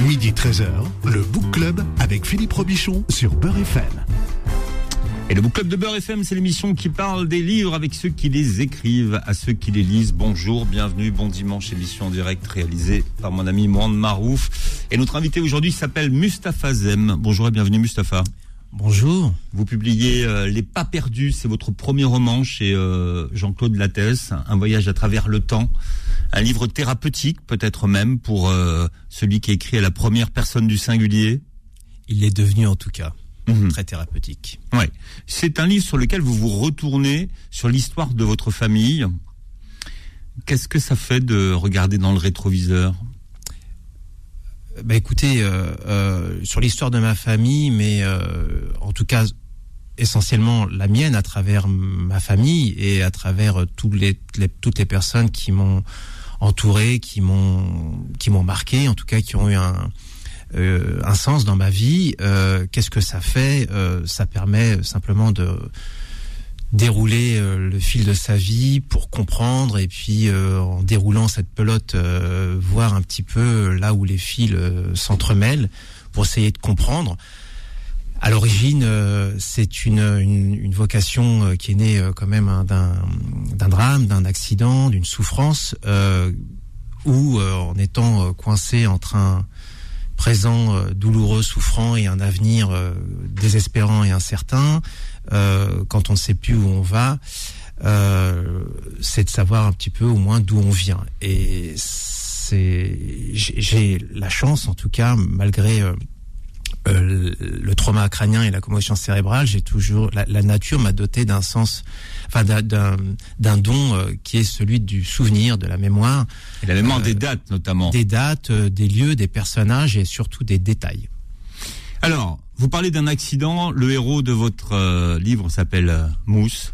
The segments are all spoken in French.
Midi 13h, le Book Club avec Philippe Robichon sur Beurre FM. Et le Book Club de Beurre FM, c'est l'émission qui parle des livres avec ceux qui les écrivent, à ceux qui les lisent. Bonjour, bienvenue, bon dimanche, émission en direct réalisée par mon ami Mohamed Marouf. Et notre invité aujourd'hui s'appelle Mustapha Zem. Bonjour et bienvenue Mustapha. Bonjour. Vous publiez euh, Les Pas Perdus, c'est votre premier roman chez euh, Jean-Claude Lattès, un voyage à travers le temps, un livre thérapeutique peut-être même pour euh, celui qui écrit à la première personne du singulier. Il est devenu en tout cas Mhm. très thérapeutique. Ouais. C'est un livre sur lequel vous vous retournez sur l'histoire de votre famille. Qu'est-ce que ça fait de regarder dans le rétroviseur? Bah écoutez, euh, euh, sur l'histoire de ma famille, mais euh, en tout cas essentiellement la mienne à travers ma famille et à travers tous les, les- toutes les personnes qui m'ont entouré, qui m'ont qui m'ont marqué, en tout cas qui ont eu un euh, un sens dans ma vie. Euh, Qu'est-ce que ça fait? Euh, Ça permet simplement de dérouler euh, le fil de sa vie pour comprendre et puis euh, en déroulant cette pelote euh, voir un petit peu là où les fils euh, s'entremêlent pour essayer de comprendre. À l'origine, euh, c'est une, une, une vocation euh, qui est née euh, quand même hein, d'un drame, d'un accident, d'une souffrance, euh, où euh, en étant euh, coincé entre un présent euh, douloureux, souffrant et un avenir euh, désespérant et incertain, euh, quand on ne sait plus où on va, euh, c'est de savoir un petit peu au moins d'où on vient. Et c'est, j'ai j'ai la chance, en tout cas, malgré euh, le trauma crânien et la commotion cérébrale, j'ai toujours la, la nature m'a doté d'un sens, enfin d'un- don euh, qui est celui du souvenir, de la mémoire, Et la mémoire Euh, des dates notamment. des dates, des lieux, des personnages et surtout des détails. Alors, vous parlez d'un accident. Le héros de votre livre s'appelle Mousse.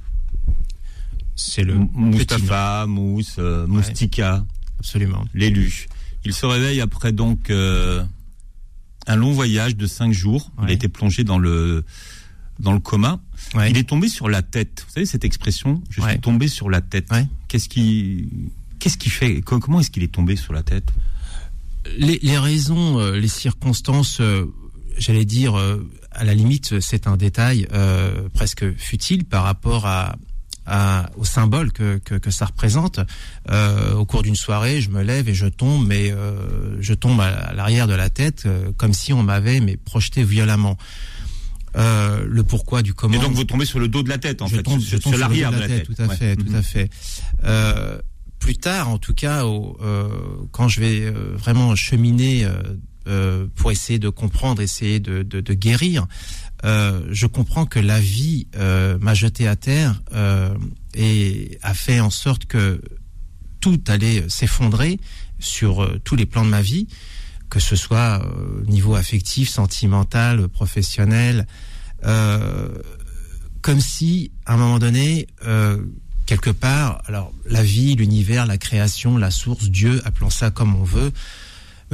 C'est le. Mustapha, Mousse, Moustika, absolument. l'élu. Il se réveille après donc un long voyage de cinq jours. Il a été plongé dans le dans le coma. Ouais. Il est tombé sur la tête. Vous savez cette expression? Je suis tombé sur la tête. Qu'est-ce qui qu'est-ce qui fait Co- Comment est-ce qu'il est tombé sur la tête? Les, les raisons, euh, les circonstances, euh, j'allais dire, euh, à la limite, c'est un détail presque futile par rapport à, à- au symbole que, que, que ça représente. Euh, au cours d'une soirée, je me lève et je tombe, mais euh, je tombe à, à l'arrière de la tête, euh, comme si on m'avait mais projeté violemment. Euh, le pourquoi du comment. Et donc vous tombez sur le dos de la tête en je fait, tombe, je tombe sur l'arrière dos de la tête. Tout à Ouais. fait, tout Mhm. à fait. Euh, plus tard, en tout cas, au, euh, quand je vais euh, vraiment cheminer euh, pour essayer de comprendre, essayer de, de, de guérir, euh, je comprends que la vie euh, m'a jeté à terre euh, et a fait en sorte que tout allait s'effondrer sur euh, tous les plans de ma vie, que ce soit au niveau affectif, sentimental, professionnel, comme si à un moment donné, quelque part, alors la vie, l'univers, la création, la source, Dieu, appelons ça comme on veut,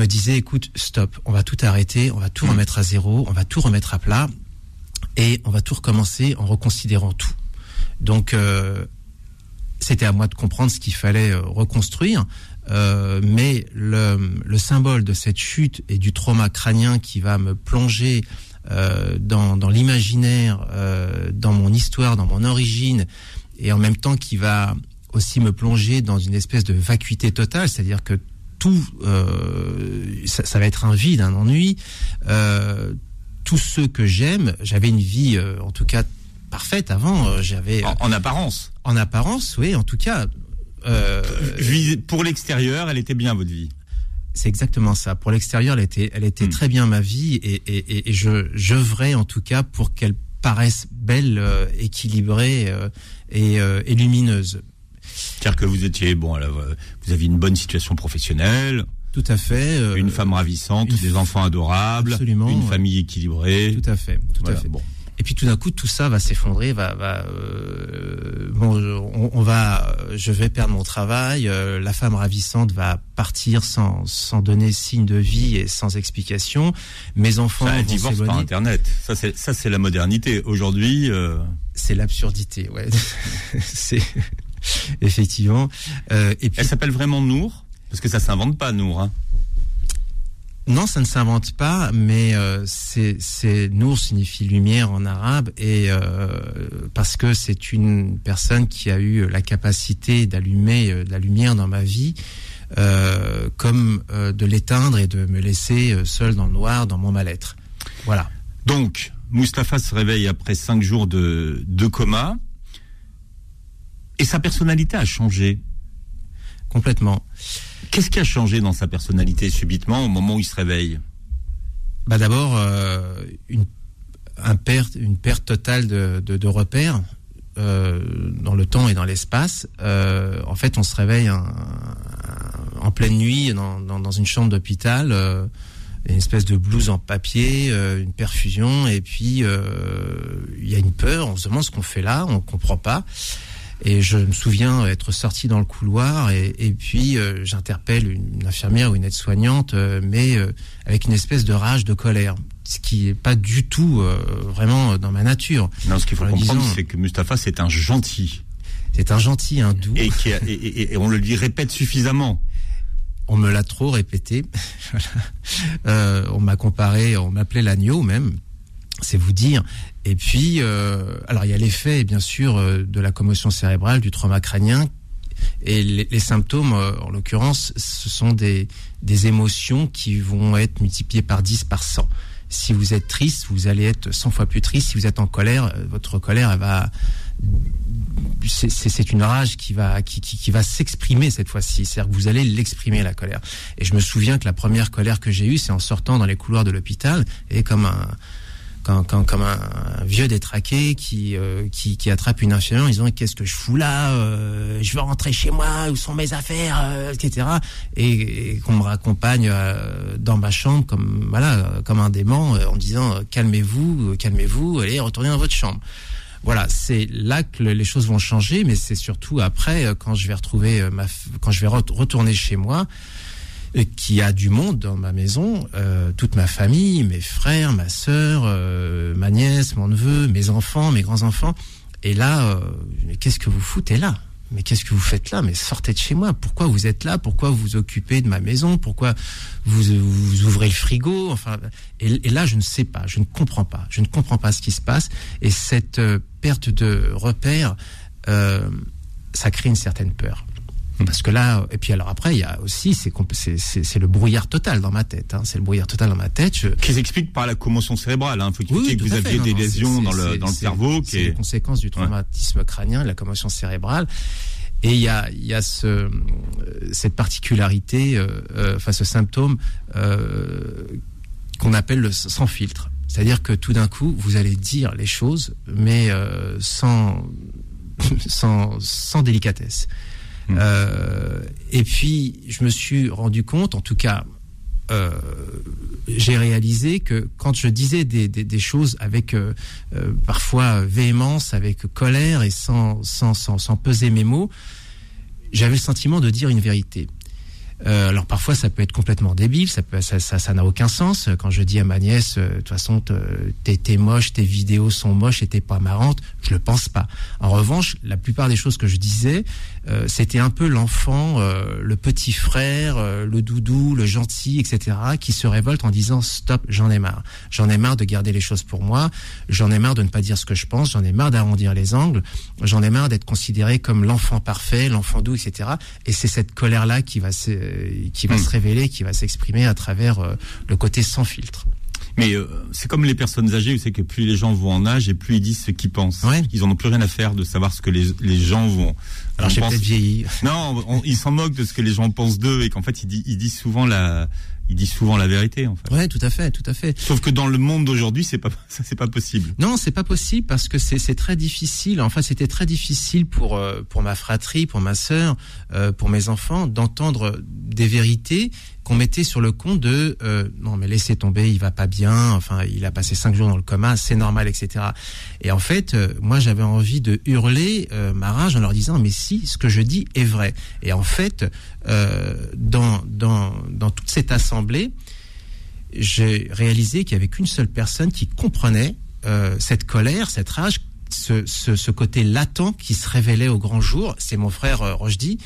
me disait écoute, stop, on va tout arrêter, on va tout remettre à zéro, on va tout remettre à plat et on va tout recommencer en reconsidérant tout. Donc euh, c'était à moi de comprendre ce qu'il fallait euh, reconstruire, euh, mais le, le symbole de cette chute et du trauma crânien qui va me plonger euh, dans, dans l'imaginaire, euh, dans mon histoire, dans mon origine, et en même temps qui va aussi me plonger dans une espèce de vacuité totale, c'est-à-dire que tout, euh, ça, ça va être un vide, un ennui. Euh, tous ceux que j'aime, j'avais une vie, euh, en tout cas parfaite avant. j'avais, En, en apparence. en apparence, oui, en tout cas. euh, Je pour l'extérieur, elle était bien votre vie. c'est exactement ça. Pour l'extérieur, elle était, elle était Hmm. très bien ma vie et, et, et, et je, j'œuvrais en tout cas pour qu'elle paraisse belle, euh, équilibrée euh, et, et lumineuse. C'est-à-dire que vous étiez, bon, alors, euh, vous aviez une bonne situation professionnelle, Tout à fait. euh, une femme ravissante, une des enfants adorables, Absolument, une ouais. famille équilibrée. Tout à fait. Tout Voilà, à fait. bon. Et puis tout d'un coup, tout ça va s'effondrer, va, va, euh, bon, on, on va, je vais perdre mon travail, euh, la femme ravissante va partir sans, sans donner signe de vie et sans explication. Mes enfants Ça, vont divorce par. Internet. Ça, c'est, ça, c'est la modernité. Aujourd'hui, euh, C'est l'absurdité, ouais. c'est effectivement. Euh, et puis elle s'appelle vraiment Nour Parce que ça s'invente pas, Nour. Hein. Non, ça ne s'invente pas, mais euh, c'est Nour signifie lumière en arabe et euh, parce que c'est une personne qui a eu la capacité d'allumer euh, de la lumière dans ma vie, comme de l'éteindre et de me laisser seul dans le noir, dans mon mal-être. Voilà. Donc, Mustapha se réveille après cinq jours de, de coma. Et sa personnalité a changé. Complètement. Qu'est-ce qui a changé dans sa personnalité subitement au moment où il se réveille? Bah d'abord euh, une un perte une perte totale de, repères euh, dans le temps et dans l'espace. Euh, en fait, on se réveille en pleine nuit dans, une chambre d'hôpital. une espèce de blouse en papier, une perfusion, et puis il y a une peur. On se demande ce qu'on fait là, on comprend pas. Et je me souviens être sorti dans le couloir et, et puis euh, j'interpelle une, infirmière ou une aide-soignante, euh, mais euh, avec une espèce de rage, de colère, ce qui est pas du tout vraiment dans ma nature. Non, ce qu'il faut En comprendre, c'est que Mustapha, c'est un gentil. C'est un gentil, un doux. Et, qui a- et- et- et on le lui répète suffisamment. On me l'a trop répété. Euh, on m'a comparé, on m'appelait l'agneau même. C'est vous dire. Et puis, euh, alors il y a l'effet, bien sûr, euh, de la commotion cérébrale, du trauma crânien. Et les, les symptômes, euh, en l'occurrence, ce sont des, des émotions qui vont être multipliées par 10, par 100. Si vous êtes triste, vous allez être 100 fois plus triste. Si vous êtes en colère, euh, votre colère elle va c'est- une rage qui va qui, qui, qui va s'exprimer cette fois-ci. C'est-à-dire que vous allez l'exprimer la colère. Et je me souviens que la première colère que j'ai eue, c'est en sortant dans les couloirs de l'hôpital et comme un comme, comme, comme un, vieux détraqué qui, euh, qui qui attrape une infirmière en disant qu'est-ce que je fous là euh, Je veux rentrer chez moi. Où sont mes affaires euh, Etc. Et, et qu'on me raccompagne euh, dans ma chambre comme voilà comme un dément euh, en disant euh, calmez-vous, calmez-vous, allez retournez dans votre chambre. Voilà, c'est là que le- les choses vont changer, mais c'est surtout après quand je vais retrouver ma, quand je vais re- retourner chez moi, qu'il y a du monde dans ma maison, euh, toute ma famille, mes frères, ma sœur, euh, ma nièce, mon neveu, mes enfants, mes grands enfants. Et là, euh, mais qu'est-ce que vous foutez là? Mais qu'est-ce que vous faites là? Mais sortez de chez moi. Pourquoi vous êtes là? Pourquoi vous vous occupez de ma maison? Pourquoi vous, vous ouvrez le frigo? Enfin, et, et là, je ne sais pas. Je ne comprends pas. Je ne comprends pas ce qui se passe. Et cette euh, perte de repère, euh, ça crée une certaine peur. Parce que là, et puis alors après, il y a aussi, c'est le brouillard total dans ma tête. Hein, c'est le brouillard total dans ma tête. Je, Qui s'explique par la commotion cérébrale. Il faut expliquer que vous aviez des non, lésions dans le, dans cerveau. Qui C'est les est... conséquences du traumatisme crânien, de la commotion cérébrale. Et il y a, il y a ce, cette particularité, euh, euh, enfin ce symptôme euh, qu'on appelle le sans filtre. C'est-à-dire que tout d'un coup, vous allez dire les choses, mais euh, sans, sans, sans délicatesse. Mm. Euh, et puis, je me suis rendu compte, en tout cas, euh, j'ai réalisé que quand je disais des, choses avec euh, parfois véhémence, avec colère et sans, sans, sans peser mes mots, j'avais le sentiment de dire une vérité. Euh, alors parfois ça peut être complètement débile, ça peut ça ça ça n'a aucun sens. Quand je dis à ma nièce, euh, de toute façon te- t'es t'es moche, tes vidéos sont moches et t'es pas marrante, je le pense pas. En revanche, la plupart des choses que je disais, euh, c'était un peu l'enfant, euh, le petit frère, euh, le doudou, le gentil, etc., qui se révolte en disant stop, j'en ai marre. J'en ai marre de garder les choses pour moi. J'en ai marre de ne pas dire ce que je pense. J'en ai marre d'arrondir les angles. J'en ai marre d'être considéré comme l'enfant parfait, l'enfant doux, etc. Et c'est cette colère-là qui va se, qui va Mm. se révéler, qui va s'exprimer à travers euh, le côté sans filtre. Mais euh, c'est comme les personnes âgées, vous savez que plus les gens vont en âge et plus ils disent ce qu'ils pensent. Ouais. Ils en ont plus rien à faire de savoir ce que les, les gens vont. Alors j'ai penser. peut-être vieilli. Non, on- ils s'en moquent de ce que les gens pensent d'eux et qu'en fait ils disent souvent la, ils disent souvent la vérité en fait. Ouais, tout à fait, tout à fait. Sauf que dans le monde d'aujourd'hui, c'est pas, ça c'est pas possible. Non, c'est pas possible parce que c'est c'est très difficile. Enfin, c'était très difficile pour euh, pour ma fratrie, pour ma sœur, euh, pour mes enfants d'entendre des vérités qu'on mettait sur le compte de euh, non mais laissez tomber, il va pas bien. Enfin, il a passé cinq jours dans le coma, c'est normal, etc. Et en fait, euh, moi j'avais envie de hurler euh, ma rage en leur disant mais si ce que je dis est vrai. Et en fait, dans dans dans toute cette assemblée, j'ai réalisé qu'il y avait qu'une seule personne qui comprenait cette colère, cette rage, ce, ce, côté latent qui se révélait au grand jour. C'est mon frère Rochdi.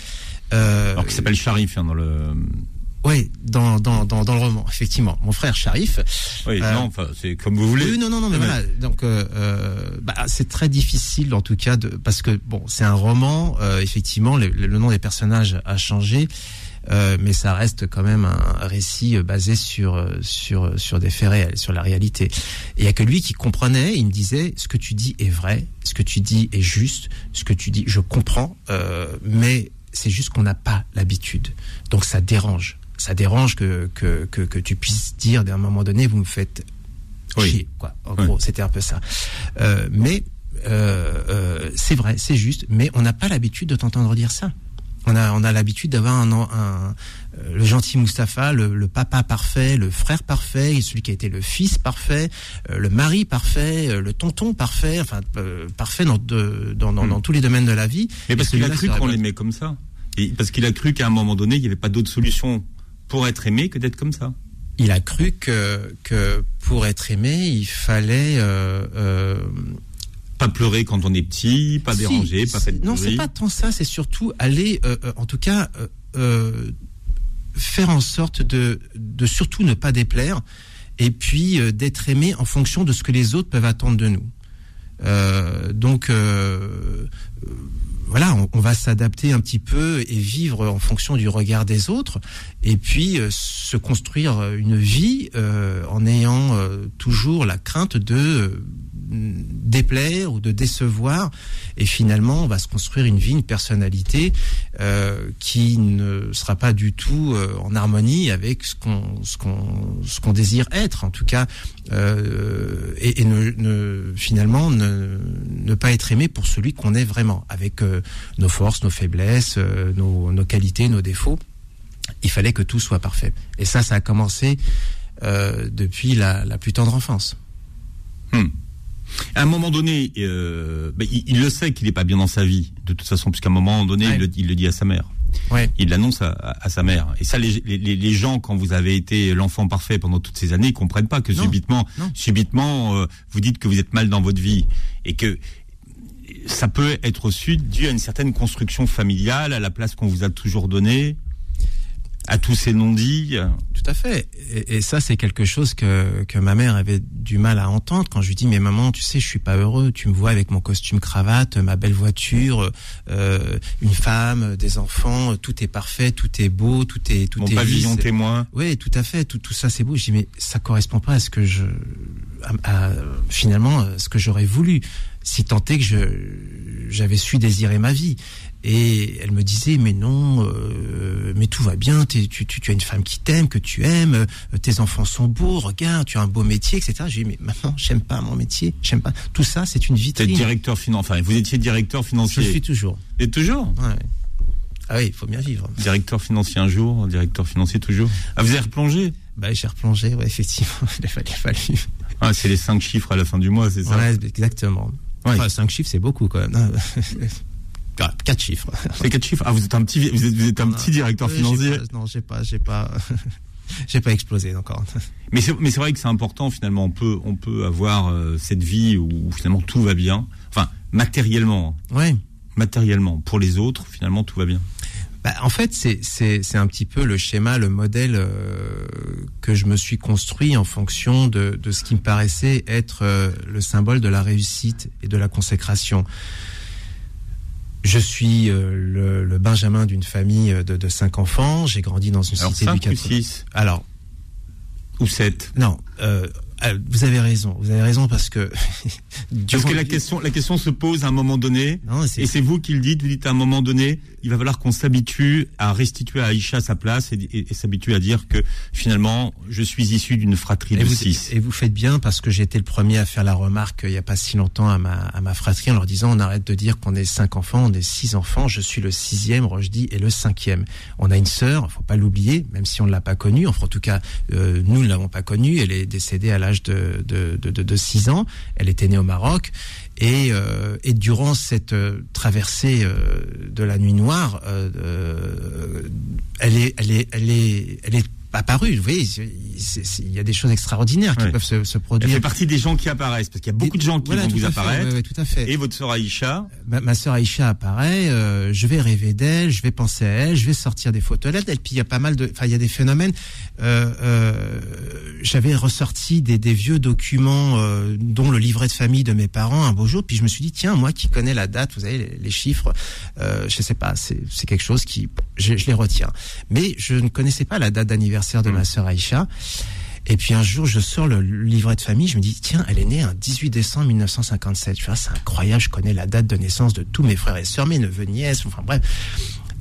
Alors qu'il s'appelle Sharif hein, dans le. Ouais, dans, dans, dans, dans le roman, effectivement. Mon frère Sharif. Oui, Euh, non, enfin, c'est comme vous voulez. Oui, non, non, non, mais voilà. Donc, euh, euh, bah, c'est très difficile, en tout cas, de, parce que bon, c'est un roman. euh, effectivement, le, le nom des personnages a changé, euh, mais ça reste quand même un, récit basé sur sur sur des faits réels, sur la réalité. Et il y a que lui qui comprenait. Il me disait ce que tu dis est vrai, ce que tu dis est juste, ce que tu dis, je comprends, euh, mais c'est juste qu'on n'a pas l'habitude. Donc ça dérange. Ça dérange que, que, que, que tu puisses dire d'un moment donné, vous me faites Oui. chier, quoi. En gros, c'était un peu ça. Euh, mais euh, euh, c'est vrai, c'est juste, mais on n'a pas l'habitude de t'entendre dire ça. On a, on a l'habitude d'avoir un, un, euh, le gentil Mustapha, le, le papa parfait, le frère parfait, celui qui a été le fils parfait, euh, le mari parfait, le tonton parfait, enfin euh, parfait dans, de- dans, dans, Hmm. dans tous les domaines de la vie. Mais parce qu'il a cru qu'on l'aimait comme ça. Et parce qu'il a cru qu'à un moment donné, il n'y avait pas d'autre solution pour être aimé que d'être comme ça. il a cru que, que pour être aimé, il fallait. Euh, euh, Pas pleurer quand on est petit, pas si, déranger, pas faire de Non, c'est pas tant ça, c'est surtout aller, euh, en tout cas, euh, euh, faire en sorte de, de surtout ne pas déplaire et puis d'être aimé en fonction de ce que les autres peuvent attendre de nous. Donc voilà, on, va s'adapter un petit peu et vivre en fonction du regard des autres, et puis euh, se construire une vie euh, en ayant euh, toujours la crainte de déplaire ou de décevoir, et finalement on va se construire une vie, une personnalité euh, qui ne sera pas du tout euh, en harmonie avec ce qu'on ce qu'on ce qu'on désire être, en tout cas, euh, et, et ne, ne- finalement ne, ne pas être aimé pour celui qu'on est vraiment, avec euh, nos forces, nos faiblesses, euh, nos, nos qualités, nos défauts. Il fallait que tout soit parfait. Et ça, ça a commencé euh, depuis la, la plus tendre enfance. Hmm. À un moment donné, euh, ben, il, il le sait qu'il n'est pas bien dans sa vie, de toute façon, puisqu'à un moment donné, Ouais. il, le, il le dit à sa mère. Ouais. Il l'annonce à, à- à sa mère. Et ça, les, les, les gens, quand vous avez été l'enfant parfait pendant toutes ces années, ils comprennent pas que Non. subitement, Non. subitement, euh, vous dites que vous êtes mal dans votre vie et que ça peut être aussi dû à une certaine construction familiale, à la place qu'on vous a toujours donnée, à tous ces non-dits. Tout à fait. Et, et ça, c'est quelque chose que, que ma mère avait du mal à entendre quand je lui dis mais maman, tu sais, je suis pas heureux. Tu me vois avec mon costume cravate, ma belle voiture, euh, une femme, des enfants, tout est parfait, tout est beau, tout est tout Mon est pavillon témoin. Oui, tout à fait. Tout, tout ça, c'est beau. Je dis, mais ça correspond pas à ce que je, à, à, finalement, ce que j'aurais voulu, si tant est que je, j'avais su désirer ma vie. Et elle me disait, mais non, euh, mais tout va bien. Tu, tu, tu as une femme qui t'aime, que tu aimes. euh, Tes enfants sont beaux. Regarde, tu as un beau métier, etc. J'ai dit, mais maman, j'aime pas mon métier. J'aime pas. Tout ça, c'est une Vous vitrine. directeur financier. Enfin, vous étiez directeur Je financier. le suis toujours. Et toujours? Ouais. Ah oui, il faut bien vivre. Directeur financier un jour, directeur financier toujours. Ah, vous avez replongé? Bah, j'ai replongé, ouais, effectivement. Il il a fallu. Ah, c'est les cinq chiffres à la fin du mois, c'est ça? Ouais, exactement. Ouais. Enfin, cinq chiffres, c'est beaucoup quand même. Ah, Quatre chiffres. C'est quatre chiffres. Ah, vous êtes un petit, vous êtes, vous êtes un petit directeur financier. pas- non, j'ai pas, j'ai pas, j'ai pas explosé encore. Mais c'est, mais c'est vrai que c'est important finalement. On peut, on peut avoir euh, cette vie où, finalement tout va bien. Enfin, matériellement, hein. Ouais. matériellement. Pour les autres, finalement tout va bien. Bah, en fait, c'est, un petit peu le schéma, le modèle euh, que je me suis construit en fonction de, de ce qui me paraissait être euh, le symbole de la réussite et de la consécration. Je suis euh, le, le Benjamin d'une famille de, de cinq enfants. J'ai grandi dans une Alors cité cinq du ou 80. six Alors, ou sept. non, euh, euh, vous avez raison. Vous avez raison parce que. Parce que la question, la question se pose à un moment donné. Non, Et c'est vous qui le dites, vous dites à un moment donné, il va falloir qu'on s'habitue à restituer à Aïcha sa place et, et- et s'habituer à dire que finalement, je suis issu d'une fratrie Et de vous, six. et vous faites bien parce que j'ai été le premier à faire la remarque euh, il n'y a pas si longtemps à ma, à ma fratrie en leur disant on arrête de dire qu'on est cinq enfants, on est six enfants, je suis le sixième, Rochdi est le cinquième. On a une sœur, faut pas l'oublier, même si on ne l'a pas connue, enfin en tout cas euh, nous ne l'avons pas connue, elle est décédée à l'âge de, de, de, de, de six ans, elle était née au Maroc et, euh, et durant cette euh, traversée euh, de la nuit noire, elle est, elle est, elle est apparu. Vous voyez, il y a des choses extraordinaires qui peuvent se, se, produire. Elle fait partie des gens qui apparaissent, parce qu'il y a beaucoup de gens qui vont vous apparaître. tout à fait. Et votre sœur Aïcha Ma, ma sœur Aïcha apparaît, euh, je vais rêver d'elle, je vais penser à elle, je vais sortir des photos d'elle. Et puis il y a pas mal de, enfin il y a des phénomènes. Euh, euh, J'avais ressorti des, des, vieux documents, euh, dont le livret de famille de mes parents un beau jour. Puis je me suis dit tiens, moi qui connais la date, vous savez les, les chiffres, euh, je sais pas, c'est quelque chose qui, je, je, les retiens. Mais je ne connaissais pas la date d'anniversaire de mmh. ma sœur Aïcha. Et puis un jour, je sors le livret de famille, je me dis, tiens, elle est née un 18 décembre 1957. Je fais, ah, c'est incroyable, je connais la date de naissance de tous mes frères et sœurs, mes neveux, nièces, enfin bref.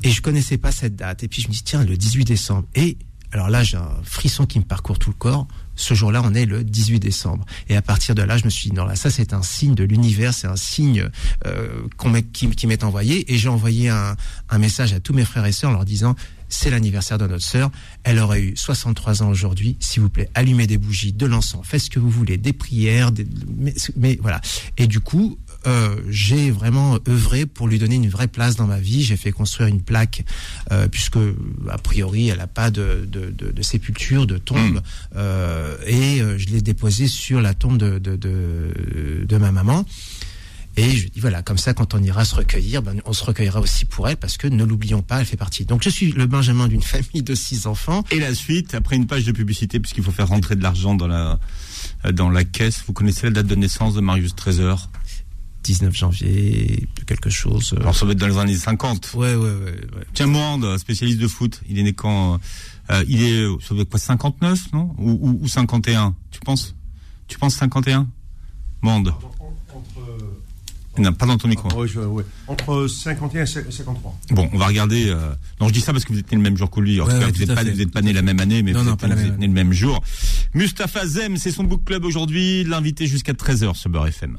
Et je connaissais pas cette date. Et puis je me dis, tiens, le 18 décembre. Et alors là, j'ai un frisson qui me parcourt tout le corps. Ce jour-là, on est le 18 décembre. Et à partir de là, je me suis dit, non, là, ça, c'est un signe de l'univers, c'est un signe euh, qu'on qui, qui m'est envoyé. Et j'ai envoyé un, un message à tous mes frères et sœurs en leur disant, c'est l'anniversaire de notre sœur. Elle aurait eu 63 ans aujourd'hui. S'il vous plaît, allumez des bougies, de l'encens, faites ce que vous voulez, des prières, des, mais, mais, voilà. Et du coup, euh, j'ai vraiment œuvré pour lui donner une vraie place dans ma vie. J'ai fait construire une plaque, euh, puisque a priori elle n'a pas de, de, de, de, sépulture, de tombe, mmh. euh, et euh, je l'ai déposée sur la tombe de, de, de, de ma maman. Et je dis voilà, comme ça, quand on ira se recueillir, ben, on se recueillera aussi pour elle, parce que ne l'oublions pas, elle fait partie. Donc je suis le Benjamin d'une famille de six enfants. Et la suite, après une page de publicité, puisqu'il faut faire rentrer de l'argent dans la dans la caisse, vous connaissez la date de naissance de Marius Trésor? 19 janvier, quelque chose. Euh. Alors ça va être dans les années 50. Ouais, ouais, ouais. ouais. Tiens, Moinde, spécialiste de foot, il est né quand euh, Il est, ça doit être quoi, 59, non? Ou, ou, ou 51 Tu penses? Tu penses 51 Monde. Non, pas dans ton micro. Ah, ouais, je, ouais. Entre 51 et 53. Bon, on va regarder. Euh... Non, je dis ça parce que vous êtes né le même jour que lui. En ouais, tout cas, vous n'êtes pas, vous êtes pas né la même année, mais non, vous, non, êtes, vous êtes né le même jour. Mustapha Zem, c'est son book club aujourd'hui. L'invité jusqu'à 13h sur Beurre FM.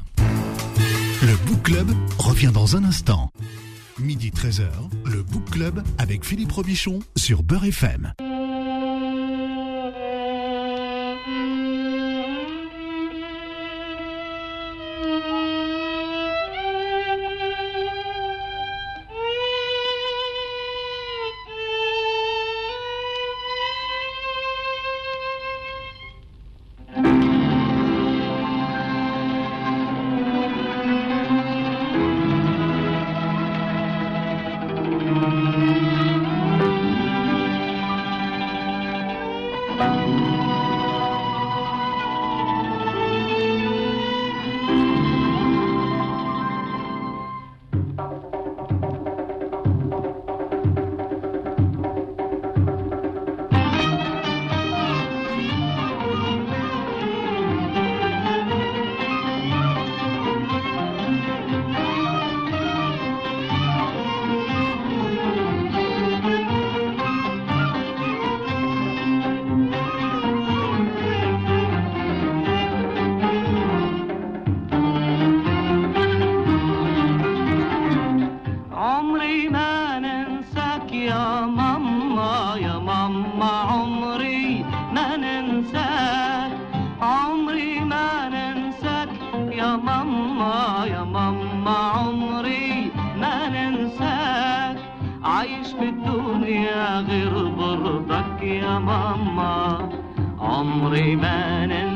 Le book club revient dans un instant. Midi 13h, le book club avec Philippe Robichon sur Beurre FM. عمري ما ننساك. عمري ما ننساك. يا ماما يا ماما عمري ما ننساك. عايش في الدنيا غير برضك يا ماما. عمري ما ننساك.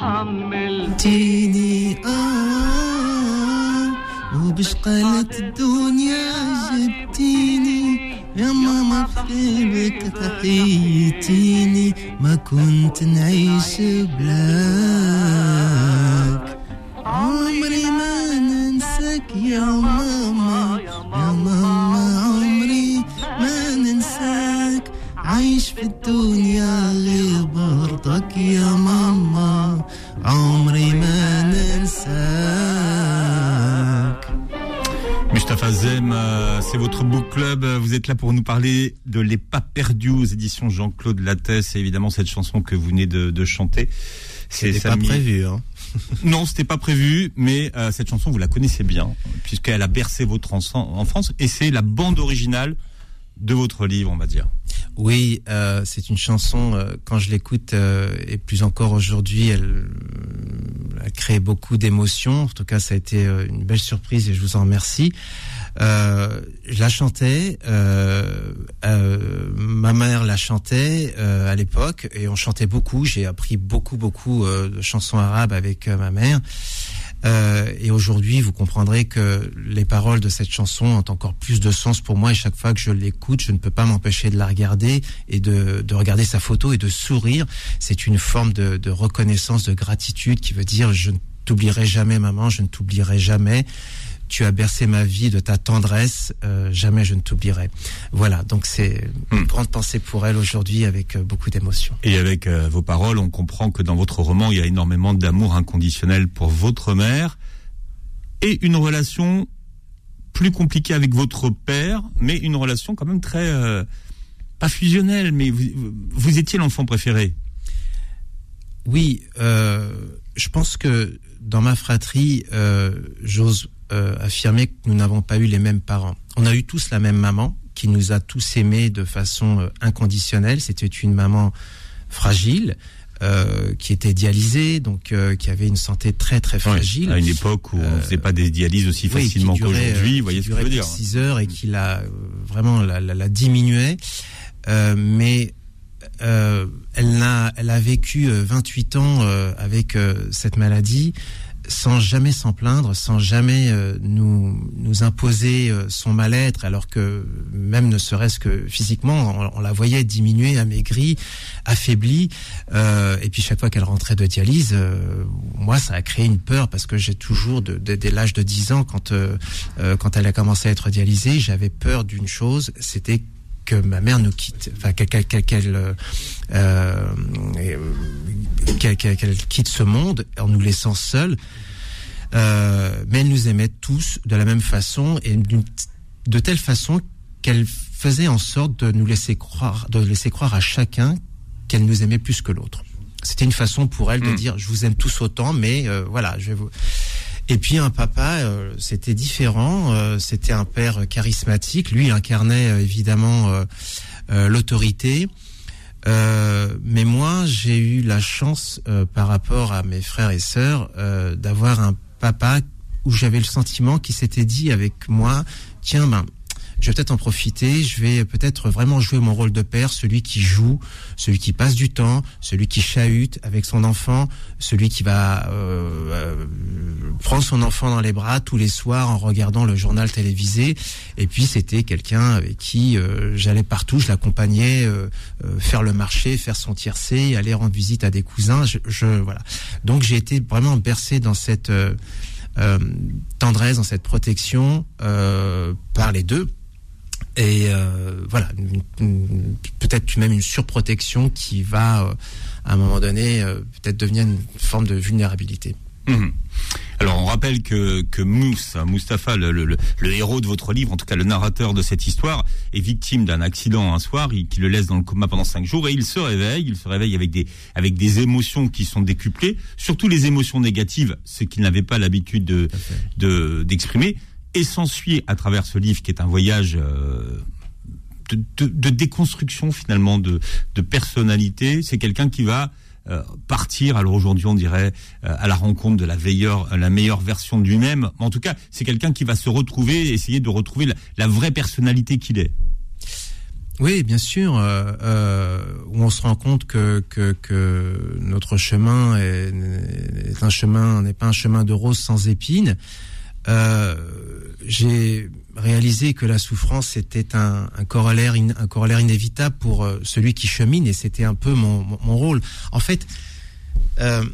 حملتيني آه وبش قالت الدنيا جبتيني. يا ماما بحبك تحيتيني. ما كنت نعيش بلاك c'est votre book club. Vous êtes là pour nous parler de Les Pas Perdus aux éditions Jean-Claude Lattès. Et évidemment, cette chanson que vous venez de, de chanter. C'était pas prévu, hein. non, c'était pas prévu, mais euh, cette chanson, vous la connaissez bien, puisqu'elle a bercé votre enfance, et c'est la bande originale de votre livre, on va dire. Oui, euh, c'est une chanson, euh, quand je l'écoute, euh, et plus encore aujourd'hui, elle, elle crée beaucoup d'émotions. En tout cas, ça a été une belle surprise et je vous en remercie. Euh, je la chantais, euh, euh, ma mère la chantait euh, à l'époque et on chantait beaucoup. J'ai appris beaucoup, beaucoup euh, de chansons arabes avec euh, ma mère. Euh, et aujourd'hui, vous comprendrez que les paroles de cette chanson ont encore plus de sens pour moi. Et chaque fois que je l'écoute, je ne peux pas m'empêcher de la regarder et de, de regarder sa photo et de sourire. C'est une forme de, de reconnaissance, de gratitude qui veut dire je ne t'oublierai jamais, maman, je ne t'oublierai jamais. Tu as bercé ma vie de ta tendresse, euh, jamais je ne t'oublierai. Voilà, donc c'est une Hmm. grande pensée pour elle aujourd'hui avec euh, beaucoup d'émotion. Et avec euh, vos paroles, on comprend que dans votre roman, il y a énormément d'amour inconditionnel pour votre mère et une relation plus compliquée avec votre père, mais une relation quand même très pas fusionnelle, mais vous, vous étiez l'enfant préféré. Oui, je pense que dans ma fratrie, j'ose euh, affirmer que nous n'avons pas eu les mêmes parents. On a eu tous la même maman qui nous a tous aimés de façon euh, inconditionnelle. C'était une maman fragile. euh, qui était dialysée, donc qui avait une santé très très fragile. à une époque où on Euh, faisait pas des dialyses aussi Oui, facilement qu'aujourd'hui, vous voyez ce que je veux dire. plus de 6 heures et qui l'a vraiment la, la, la diminuait. Mais elle, a, elle a vécu euh, 28 ans avec cette maladie sans jamais s'en plaindre, sans jamais euh, nous, nous imposer euh, son mal-être, alors que même ne serait-ce que physiquement, on, on la voyait diminuer, amaigrie, affaiblie. Euh, et puis chaque fois qu'elle rentrait de dialyse, euh, moi, ça a créé une peur parce que j'ai toujours, de, de- dès l'âge de 10 ans, quand, euh, euh, quand elle a commencé à être dialysée, j'avais peur d'une chose, c'était que ma mère nous quitte, enfin qu'elle qu'elle- euh, qu'elle- quitte ce monde en nous laissant seuls. Euh, mais elle nous aimait tous de la même façon et de telle façon qu'elle faisait en sorte de nous laisser croire, de laisser croire à chacun qu'elle nous aimait plus que l'autre. C'était une façon pour elle de Mm. dire je vous aime tous autant, mais euh, voilà, je vais vous. Et puis un papa, euh, c'était différent. euh, c'était un père charismatique. Lui incarnait euh, évidemment euh, euh, l'autorité. Mais moi, j'ai eu la chance, par rapport à mes frères et sœurs, d'avoir un papa où j'avais le sentiment qu'il s'était dit avec moi, tiens, ben, je vais peut-être en profiter, je vais peut-être vraiment jouer mon rôle de père, celui qui joue, celui qui passe du temps, celui qui chahute avec son enfant, celui qui va euh, euh, prendre son enfant dans les bras tous les soirs en regardant le journal télévisé. Et puis c'était quelqu'un avec qui euh, j'allais partout, je l'accompagnais euh, euh, faire le marché, faire son tiercé, aller rendre visite à des cousins. Je, je voilà. Donc j'ai été vraiment bercé dans cette euh, euh, tendresse, dans cette protection euh, par les deux. Et euh, voilà, peut-être même une surprotection qui va, euh, à un moment donné, euh, peut-être devenir une forme de vulnérabilité. Mhm. Alors on rappelle que, que Mouss, Mustapha, le, le- le- le héros de votre livre, en tout cas le narrateur de cette histoire, est victime d'un accident un soir il- qui le laisse dans le coma pendant cinq jours et il se réveille, il se réveille avec des, avec des émotions qui sont décuplées, surtout les émotions négatives, ce qu'il n'avait pas l'habitude de, de- d'exprimer, et s'ensuit à travers ce livre qui est un voyage euh, de, déconstruction finalement de, personnalité. C'est quelqu'un qui va euh, partir. Alors aujourd'hui, on dirait euh, à la rencontre de la meilleure, la meilleure version de lui-même. En tout cas, c'est quelqu'un qui va se retrouver, essayer de retrouver la, vraie personnalité qu'il est. Oui, bien sûr, où on se rend compte que, que, notre chemin est un chemin, n'est pas un chemin de rose sans épines. Euh, J'ai réalisé que la souffrance était un, un corollaire, in- un corollaire inévitable pour euh, celui qui chemine, et c'était un peu mon, mon, mon rôle. En fait, euh,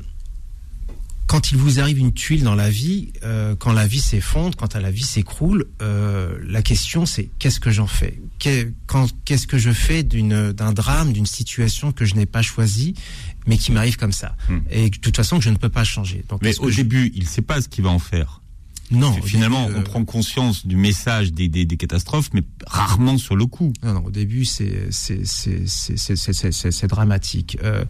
quand il vous arrive une tuile dans la vie, quand la vie s'effondre, quand la vie s'écroule, la question c'est qu'est-ce que j'en fais? Qu'est-ce que je fais d'un drame, d'une situation que je n'ai pas choisie, mais qui m'arrive comme ça? Hmm. Et de toute façon que je ne peux pas changer. Donc, Mais au je- début, il ne sait pas ce qu'il va en faire. Non, Finalement, début, on euh, prend conscience du message des, des, des catastrophes, mais rarement sur le coup. Non, non, au début, c'est dramatique. Euh,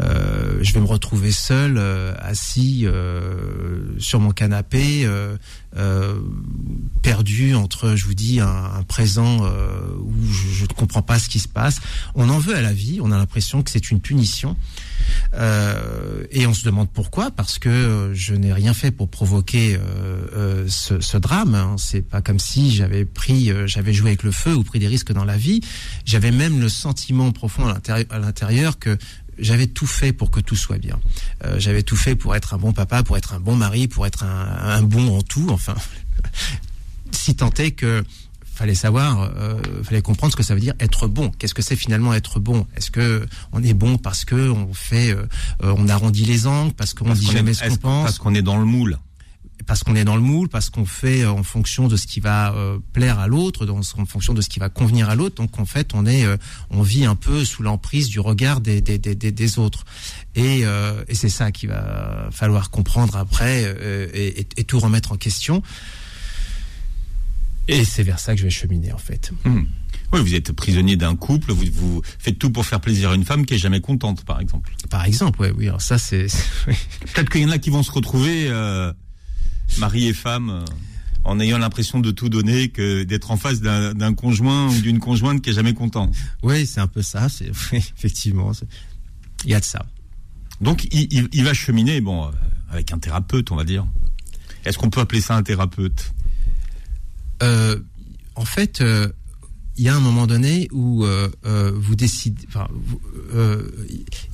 euh, je vais me retrouver seul, euh, assis euh, sur mon canapé, euh, euh, perdu entre, je vous dis, un, un présent euh, où je, je ne comprends pas ce qui se passe. On en veut à la vie. On a l'impression que c'est une punition. Euh, et on se demande pourquoi, parce que euh, je n'ai rien fait pour provoquer euh, ce, ce drame. Hein. C'est pas comme si j'avais pris, j'avais joué avec le feu ou pris des risques dans la vie. J'avais même le sentiment profond à l'intérieur- que j'avais tout fait pour que tout soit bien. J'avais tout fait pour être un bon papa, pour être un bon mari, pour être un, un bon en tout. Enfin, si tant est que fallait savoir, euh, fallait comprendre ce que ça veut dire être bon. Qu'est-ce que c'est finalement être bon? Est-ce que on est bon parce que on fait, euh, euh, on arrondit les angles, parce qu'on dit jamais est, ce qu'on pense, parce qu'on est dans le moule? parce qu'on est dans le moule, parce qu'on fait euh, en fonction de ce qui va euh, plaire à l'autre, en fonction de ce qui va convenir à l'autre. Donc en fait, on est, euh, on vit un peu sous l'emprise du regard des des, des, des, autres. Et, euh, et c'est ça qu'il va falloir comprendre après euh, et, et- et tout remettre en question. Et c'est vers ça que je vais cheminer en fait. Hmm. Oui, vous êtes prisonnier d'un couple, vous, vous faites tout pour faire plaisir à une femme qui est jamais contente, par exemple. Par exemple, ouais, oui. Alors ça, c'est. Peut-être qu'il y en a qui vont se retrouver euh, mari et femme euh, en ayant l'impression de tout donner que d'être en face d'un conjoint ou d'une conjointe qui est jamais content. Oui, c'est un peu ça. C'est oui, effectivement, il y a de ça. Donc il, il- il va cheminer, bon, euh, avec un thérapeute, on va dire. Est-ce qu'on peut appeler ça un thérapeute? Euh, en fait, euh, il y a un moment donné où euh, vous décidez.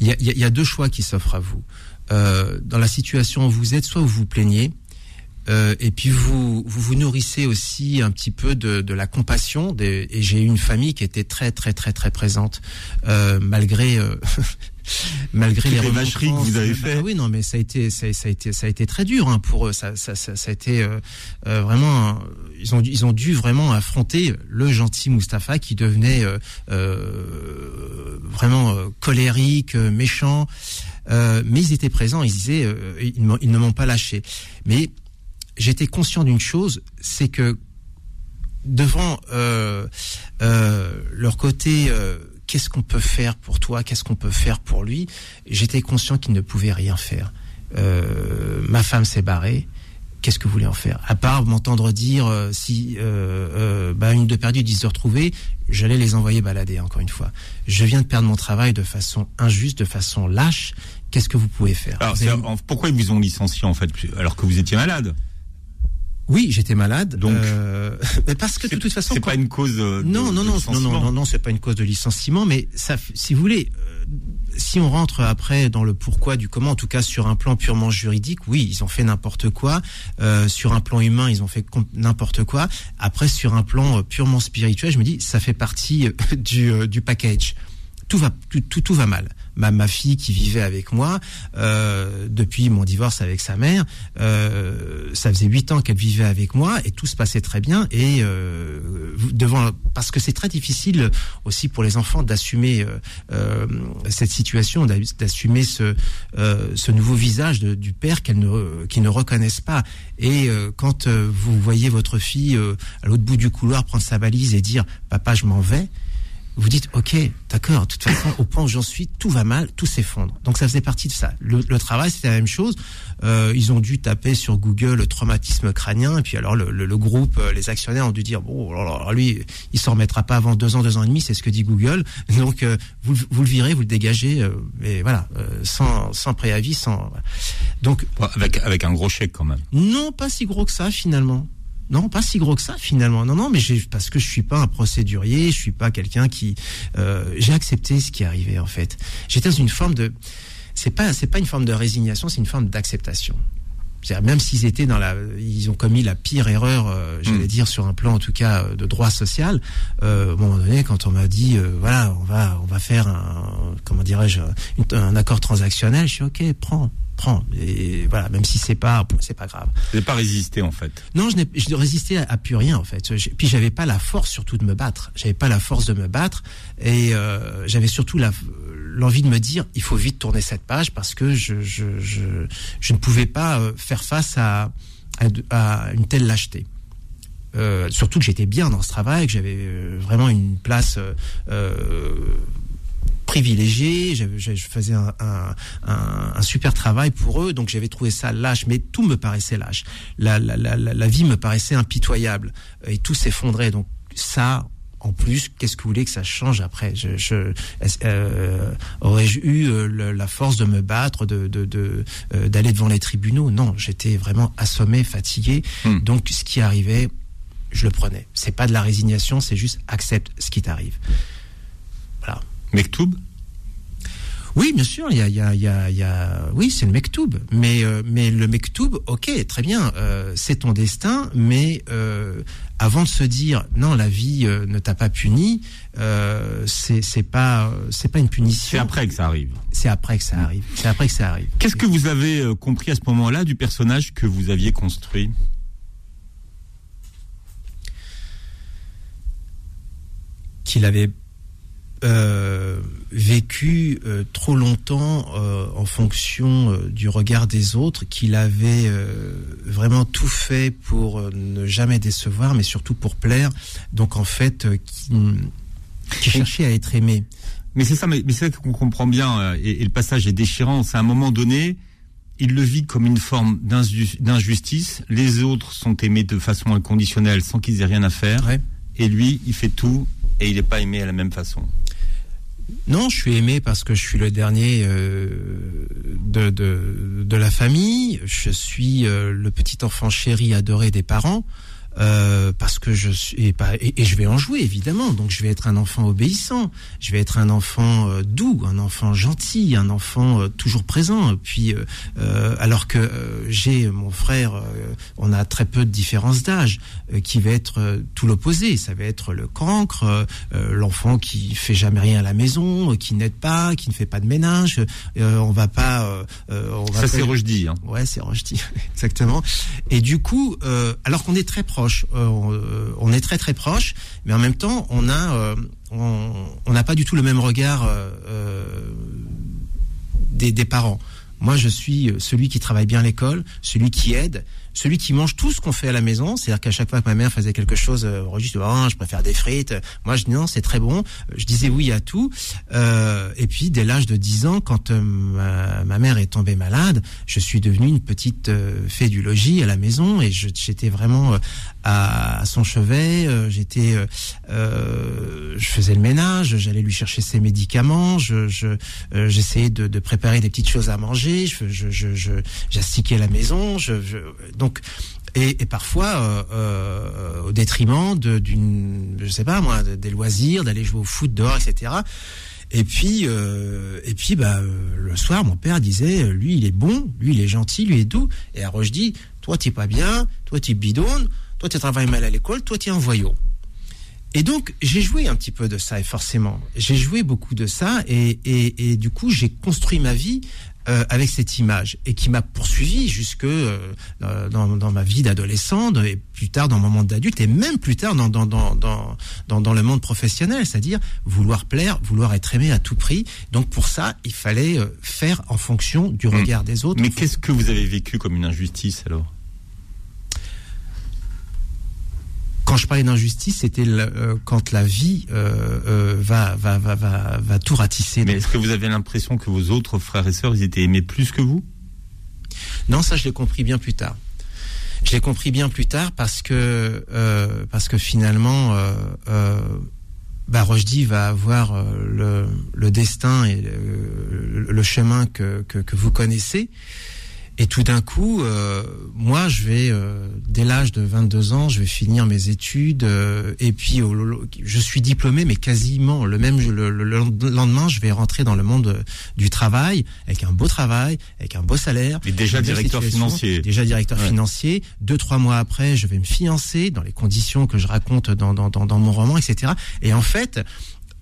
Il y, a, deux choix qui s'offrent à vous. Dans la situation où vous êtes, soit vous vous plaignez. et puis vous, vous nourrissez aussi un petit peu de, la compassion. Et j'ai eu une famille qui était très très très très présente malgré malgré les les vacheries que vous avez Bah fait. oui, non, mais ça a été ça, ça a été ça a été très dur hein, pour eux. Ça ça, ça, ça a été euh, euh, vraiment. un- Ils ont dû- ils ont dû vraiment affronter le gentil Mustapha qui devenait euh, euh, vraiment euh, colérique, euh, méchant. Euh, mais ils étaient présents. Ils disaient euh, ils, ne m'ont pas lâché. Mais j'étais conscient d'une chose, c'est que devant euh, euh, leur côté euh, qu'est-ce qu'on peut faire pour toi, qu'est-ce qu'on peut faire pour lui, j'étais conscient qu'ils ne pouvaient rien faire. Euh, ma femme s'est barrée. Qu'est-ce que vous voulez en faire? À part m'entendre dire euh, si euh, euh, bah, une de perdue, dix de retrouvée, j'allais les envoyer balader encore une fois. Je viens de perdre mon travail de façon injuste, de façon lâche. Qu'est-ce que vous pouvez faire? Alors, Vous avez- pourquoi ils vous ont licencié en fait, alors que vous étiez malade? Oui, j'étais malade. Donc- euh, mais parce que de toute façon, c'est pas une cause. euh, de- non, de non, non, non, licenciement. non, non, non, c'est pas une cause de licenciement, mais ça, si vous voulez, euh, si on rentre après dans le pourquoi du comment, en tout cas sur un plan purement juridique, oui, ils ont fait n'importe quoi. Euh, sur un plan humain, ils ont fait n'importe quoi. Après, sur un plan euh, purement spirituel, je me dis, ça fait partie euh, du, du package. Tout va, tout, tout, tout va mal. Ma, ma fille qui vivait avec moi euh, depuis mon divorce avec sa mère, euh, ça faisait huit ans qu'elle vivait avec moi et tout se passait très bien. Et euh, devant, parce que c'est très difficile aussi pour les enfants d'assumer euh, euh, cette situation, d'a- d'assumer ce, euh, ce nouveau visage du père qu'elles ne, qu'ils ne reconnaissent pas. Et quand vous voyez votre fille à l'autre bout du couloir prendre sa valise et dire "Papa, je m'en vais", vous dites ok d'accord de toute façon au point où j'en suis tout va mal tout s'effondre donc ça faisait partie de ça le, le travail c'était la même chose euh, ils ont dû taper sur Google le traumatisme crânien et puis alors le, le, le groupe euh, les actionnaires ont dû dire bon alors, lui il s'en remettra pas avant deux ans deux ans et demi c'est ce que dit Google donc euh, vous, vous le virez vous le dégagez euh, mais voilà euh, sans, sans préavis sans voilà. donc Avec, avec un gros chèque quand même. non, pas si gros que ça finalement. Non, pas si gros que ça finalement. Non, non, mais parce que je suis pas un procédurier, je suis pas quelqu'un qui. euh, j'ai accepté ce qui arrivé en fait. J'étais dans une forme de. C'est pas c'est pas une forme de résignation, c'est une forme d'acceptation. C'est-à-dire, Même s'ils étaient dans la, ils ont commis la pire erreur, euh, j'allais Mm. dire sur un plan en tout cas euh, de droit social. Euh, à un moment donné, quand on m'a dit, euh, voilà, on va, on va faire un, comment dirais-je, un, un accord transactionnel, je suis ok, prends, prends. Et voilà, même si c'est pas, c'est pas grave. Vous n'avez pas résisté en fait. Non, je n'ai je résistais à, à plus rien en fait. J'ai- Puis j'avais pas la force surtout de me battre. J'avais pas la force de me battre et euh, j'avais surtout la- l'envie de me dire il faut vite tourner cette page parce que je je je, je ne pouvais pas euh, faire face à à, une telle lâcheté. Euh, surtout que j'étais bien dans ce travail, que j'avais vraiment une place euh, privilégiée, j'avais- je je faisais un, un- un- un super travail pour eux, donc j'avais trouvé ça lâche, mais tout me paraissait lâche. La, la, la, la- vie me paraissait impitoyable euh, et tout s'effondrait. Donc ça, en plus, qu'est-ce que vous voulez que ça change après? Je, je, euh, Aurais-je eu euh, le- la force de me battre, de, de, de, euh, d'aller devant les tribunaux? Non, j'étais vraiment assommé, fatigué. Hmm. Donc ce qui arrivait, je le prenais. C'est pas de la résignation, c'est juste accepte ce qui t'arrive. Voilà. Mektoub Oui, bien sûr, il y a, il y a, il y oui, c'est le mektoub, mais euh, mais le mektoub, ok, très bien, euh, c'est ton destin, mais euh, avant de se dire non, la vie ne t'a pas puni, c'est c'est pas c'est pas une punition. C'est après que ça arrive. C'est après que ça arrive. C'est après que ça arrive. Qu'est-ce que vous avez compris à ce moment-là du personnage que vous aviez construit? Qu'il avait vécu euh, trop longtemps euh, en fonction euh, du regard des autres, qu'il avait vraiment tout fait pour ne jamais décevoir, mais surtout pour plaire. Donc en fait, qui, qui cherchait à être aimé. Mais c'est ça, mais, mais c'est ça qu'on comprend bien, et, et le passage est déchirant. C'est à un moment donné, il le vit comme une forme d'inju- d'injustice. Les autres sont aimés de façon inconditionnelle, sans qu'ils aient rien à faire. Ouais. Et lui, il fait tout, et il n'est pas aimé à la même façon. Non, je suis aimé parce que je suis le dernier euh, de, de, la famille. Je suis euh, le petit enfant chéri, adoré des parents. Euh, parce que je suis et, pas- et, et je vais en jouer évidemment. Donc je vais être un enfant obéissant, je vais être un enfant euh, doux, un enfant gentil, un enfant euh, toujours présent. Puis alors que j'ai mon frère, on a très peu de différence d'âge, qui va être tout l'opposé. Ça va être le cancre, l'enfant qui fait jamais rien à la maison, qui n'aide pas, qui ne fait pas de ménage. On va pas. on va Ça, c'est Rochdy. Hein. Ouais, c'est Rochdy, exactement. Et du coup, euh, alors qu'on est très proche, euh, on, euh, on est très très proche, mais en même temps, on a, euh, on n'a pas du tout le même regard des, parents. Moi, je suis celui qui travaille bien l'école, celui qui aide, celui qui mange tout ce qu'on fait à la maison. C'est-à-dire qu'à chaque fois que ma mère faisait quelque chose, euh, Roger, je préfère des frites. Moi, je dis non, c'est très bon. Je disais oui à tout. Et puis, dès l'âge de 10 ans, quand ma, mère est tombée malade, je suis devenue une petite fée du logis à la maison et j'étais vraiment à, son chevet. euh, j'étais, euh, euh, je faisais le ménage, j'allais lui chercher ses médicaments, je, je, j'essayais de, préparer des petites choses à manger, je, je, j'astiquais la maison, donc et, parfois au détriment d'une, je sais pas moi, de- des loisirs, d'aller jouer au foot dehors, etc. Et puis, et puis, bah, le soir, mon père disait, lui, il est bon, lui, il est gentil, lui, est doux. Et je dis, toi, t'es pas bien, toi, t'es bidonne, toi, tu travailles mal à l'école, toi, t'es un voyou. Et donc, j'ai joué un petit peu de ça, et forcément. J'ai joué beaucoup de ça, et, et, et du coup, j'ai construit ma vie euh, avec cette image, et qui m'a poursuivi jusque euh, dans, dans ma vie d'adolescent, et plus tard dans mon monde d'adulte, et même plus tard dans, dans, dans, dans, dans, le monde professionnel, c'est-à-dire vouloir plaire, vouloir être aimé à tout prix. Donc, pour ça, il fallait euh, faire en fonction du Mm. regard des autres. Mais qu'est-ce que vous avez vécu comme une injustice alors? Quand je parlais d'injustice, c'était euh, quand la vie euh, euh, va, va, va, va, va tout ratisser. Mais est-ce que vous avez l'impression que vos autres frères et sœurs, ils étaient aimés plus que vous? Non, ça je l'ai compris bien plus tard. Je l'ai compris bien plus tard parce que euh, parce que finalement, euh, euh, bah, Rochdy va avoir le, le destin et le, le chemin que, que, que vous connaissez. Et tout d'un coup, euh, moi, je vais, euh, dès l'âge de 22 ans, je vais finir mes études. euh, et puis, je suis diplômé, mais quasiment le même le, le- le lendemain, je vais rentrer dans le monde euh, du travail, avec un beau travail, avec un beau salaire. Et déjà directeur financier. Déjà directeur Ouais. financier. Deux, trois mois après, je vais me fiancer dans les conditions que je raconte dans, dans, dans, dans mon roman, etc. Et en fait,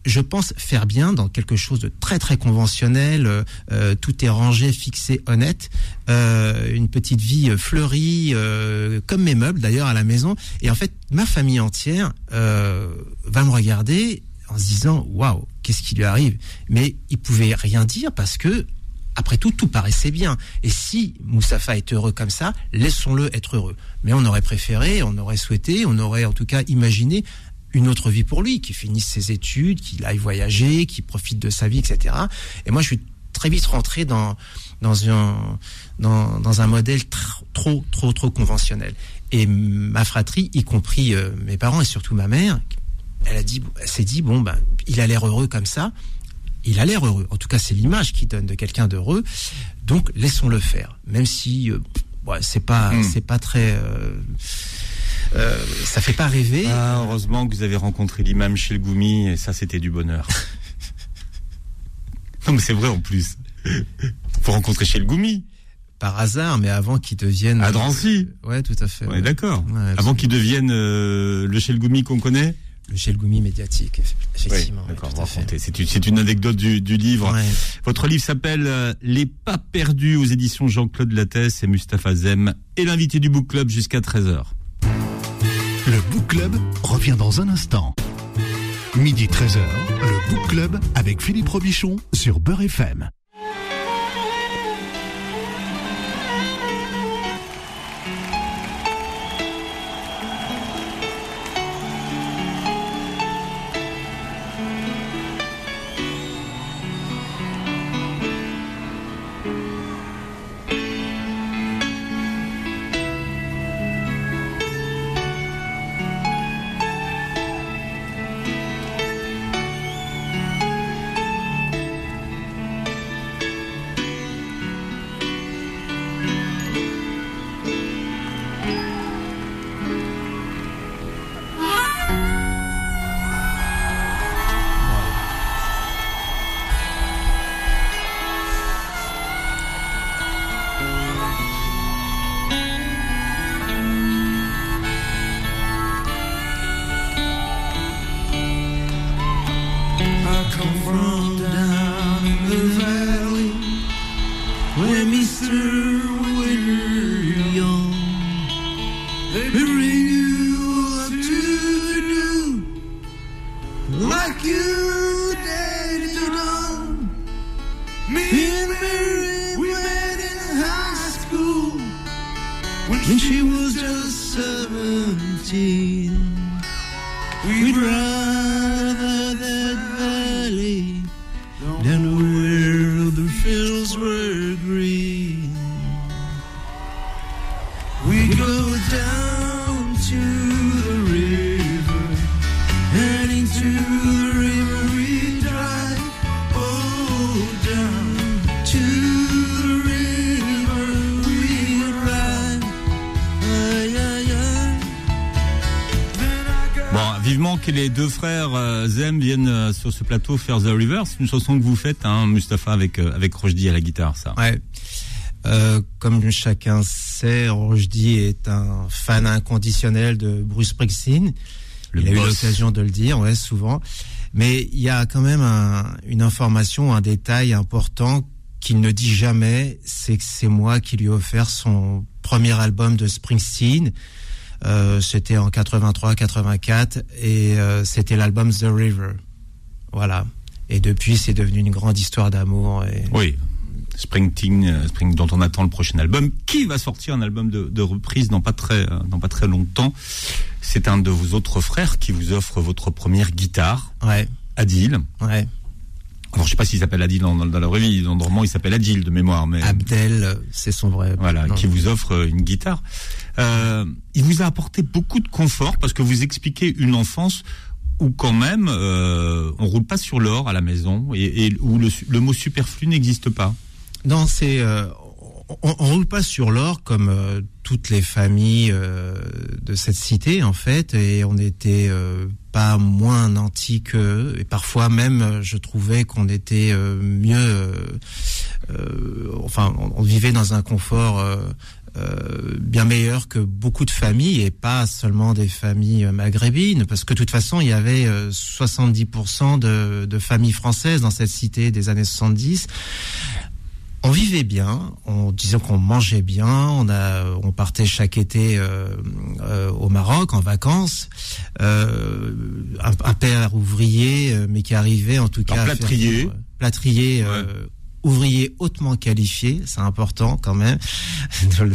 je pense faire bien dans quelque chose de très très conventionnel. euh, euh, tout est rangé, fixé, honnête. Euh, une petite vie euh, fleurie, euh, comme mes meubles d'ailleurs à la maison. Et en fait, ma famille entière euh, va me regarder en se disant waouh, qu'est-ce qui lui arrive? Mais ils pouvaient rien dire parce que après tout, tout paraissait bien. Et si Moustapha est heureux comme ça, laissons-le être heureux. Mais on aurait préféré, on aurait souhaité, on aurait en tout cas imaginé une autre vie pour lui, qu'il finisse ses études, qu'il aille voyager, qu'il profite de sa vie, etc. Et moi, je suis très vite rentré dans dans un dans, dans un modèle tr- trop trop trop conventionnel. Et ma fratrie, y compris euh, mes parents et surtout ma mère, elle a dit, elle s'est dit bon ben, il a l'air heureux comme ça. Il a l'air heureux. En tout cas, c'est l'image qu'il donne de quelqu'un d'heureux. Donc laissons-le faire, même si euh, ouais, c'est pas Hmm. c'est pas très euh, euh, ça fait pas rêver. Ah, heureusement que vous avez rencontré l'imam chez le Goumi et ça c'était du bonheur. non mais c'est vrai en plus. Faut rencontrer chez le Goumi par hasard, mais avant qu'il devienne à Drancy. Ouais, tout à fait. On ouais. est d'accord. Ouais, Avant qu'il devienne euh, le chez le Goumi qu'on connaît. le Shelgoumi médiatique, effectivement. Oui, d'accord. C'est une, anecdote du, du livre. Votre livre s'appelle euh, Les pas perdus aux éditions Jean-Claude Lattès et Mustapha Zem et l'invité du book club jusqu'à 13h. Le Book Club revient dans un instant. Midi 13h, le Book Club avec Philippe Robichon sur Beurre FM. Mm-hmm. Sur ce plateau faire The River. C'est une chanson que vous faites, hein, Mustapha, avec, euh, avec Rojdi à la guitare, ça. Ouais. Euh, comme chacun sait, Rojdi est un fan inconditionnel de Bruce Springsteen. Le il a eu boss. l'occasion de le dire, ouais, souvent. Mais il y a quand même un- une information, un détail important qu'il ne dit jamais, c'est que c'est moi qui lui ai offert son premier album de Springsteen. Euh, c'était en 83-84 et euh, c'était l'album The River. Voilà. Et depuis, c'est devenu une grande histoire d'amour. Et... Oui. Springsteen, euh, Spring, dont on attend le prochain album, qui va sortir un album de, de reprise dans pas très, euh, dans pas très longtemps. C'est un de vos autres frères qui vous offre votre première guitare, Ouais, Adil. ouais. Alors, je sais pas s'il s'appelle Adil dans, la vraie vie. Dans le roman, il s'appelle Adil de mémoire, mais Abdel, c'est son vrai. voilà, qui vous offre euh, une guitare. Euh, il vous a apporté beaucoup de confort parce que vous expliquez une enfance où quand même euh, on roule pas sur l'or à la maison et, où le, mot superflu n'existe pas. Non, c'est euh, on, roule pas sur l'or comme euh, toutes les familles de cette cité en fait, et on était euh, pas moins nantis qu'eux, et parfois même je trouvais qu'on était mieux. enfin, on vivait dans un confort. Euh, euh, bien meilleur que beaucoup de familles et pas seulement des familles euh, maghrébines parce que de toute façon il y avait euh, 70% de, de familles françaises dans cette cité des années 70 on vivait bien, on disait qu'on mangeait bien, on a, on partait chaque été euh, euh, au Maroc en vacances. Euh, un, un père ouvrier, euh, mais qui arrivait en tout Alors, cas à faire plâtrier. Plâtrier, euh, ouvrier hautement qualifié, c'est important quand même. le-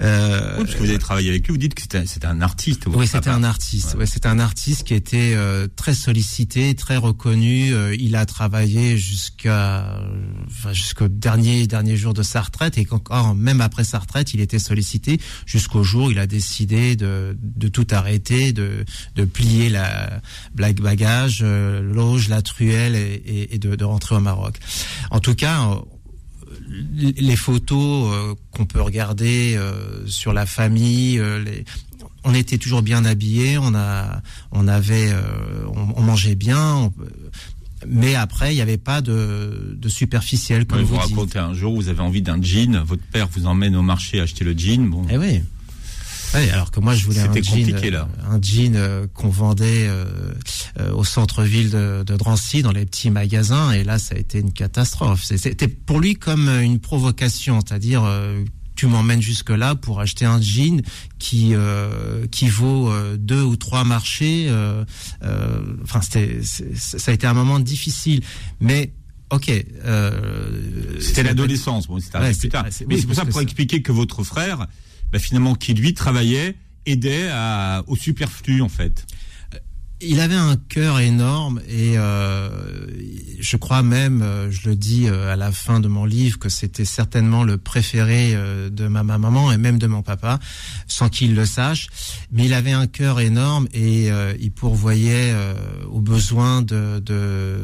euh, Oui, parce que vous avez travaillé avec lui, vous dites que c'était un artiste. oui, c'était un artiste. Ouais. Ouais, c'était un artiste qui était euh, très sollicité, très reconnu. Euh, il a travaillé jusqu'à, enfin, jusqu'au dernier dernier jour de sa retraite et encore même après sa retraite, il était sollicité jusqu'au jour où il a décidé de, de tout arrêter, de, de plier la blague bagage, euh, l'auge, la truelle et, et- et de, de rentrer au Maroc. En tout cas. Euh, les photos euh, qu'on peut regarder euh, sur la famille, les, on était toujours bien habillés, on a, on avait, on, on mangeait bien, on- mais après il n'y avait pas de, de superficiel comme Ouais, vous vous, racontez un jour, vous avez envie d'un jean, votre père vous emmène au marché acheter le jean. Bon, Eh oui. Oui, alors que moi je voulais un jean, là. euh, un jean euh, qu'on vendait euh, euh, au centre-ville de, de Drancy dans les petits magasins et là ça a été une catastrophe. C'était pour lui comme une provocation, c'est-à-dire euh, tu m'emmènes jusque là pour acheter un jean qui euh, qui vaut euh, deux ou trois marchés. euh, euh, Enfin c'était c'est- ça a été un moment difficile, mais ok. euh, C'était l'adolescence, bon, c'était Ouais, plus tard. ouais, Mais oui, c'est pour ça pour que expliquer que votre frère, bah, finalement, qui lui travaillait, aidait au superflu en fait. il avait un cœur énorme et euh, je crois même, euh, je le dis euh, à la fin de mon livre, que c'était certainement le préféré euh, de ma ma- maman et même de mon papa, sans qu'il le sache. Mais il avait un cœur énorme et euh, il pourvoyait euh, aux besoins de, de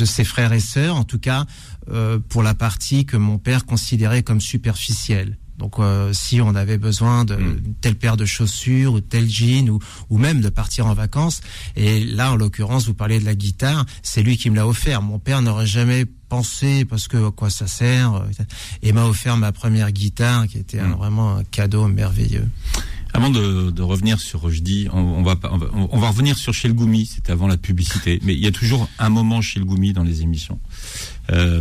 de ses frères et sœurs, en tout cas euh, pour la partie que mon père considérait comme superficielle. Donc, euh, si on avait besoin de Mm. telle paire de chaussures ou tel jean ou, ou même de partir en vacances, et là, en l'occurrence, vous parlez de la guitare, c'est lui qui me l'a offert. Mon père n'aurait jamais pensé parce que à quoi ça sert euh, et m'a offert ma première guitare qui était un- Mm. vraiment un cadeau merveilleux. Avant de, de revenir sur Rushdie, on, on va, pas- on, va, on va revenir sur Chez le Goumi, c'était avant la publicité. Mais il y a toujours un moment chez le Goumi dans les émissions. Euh,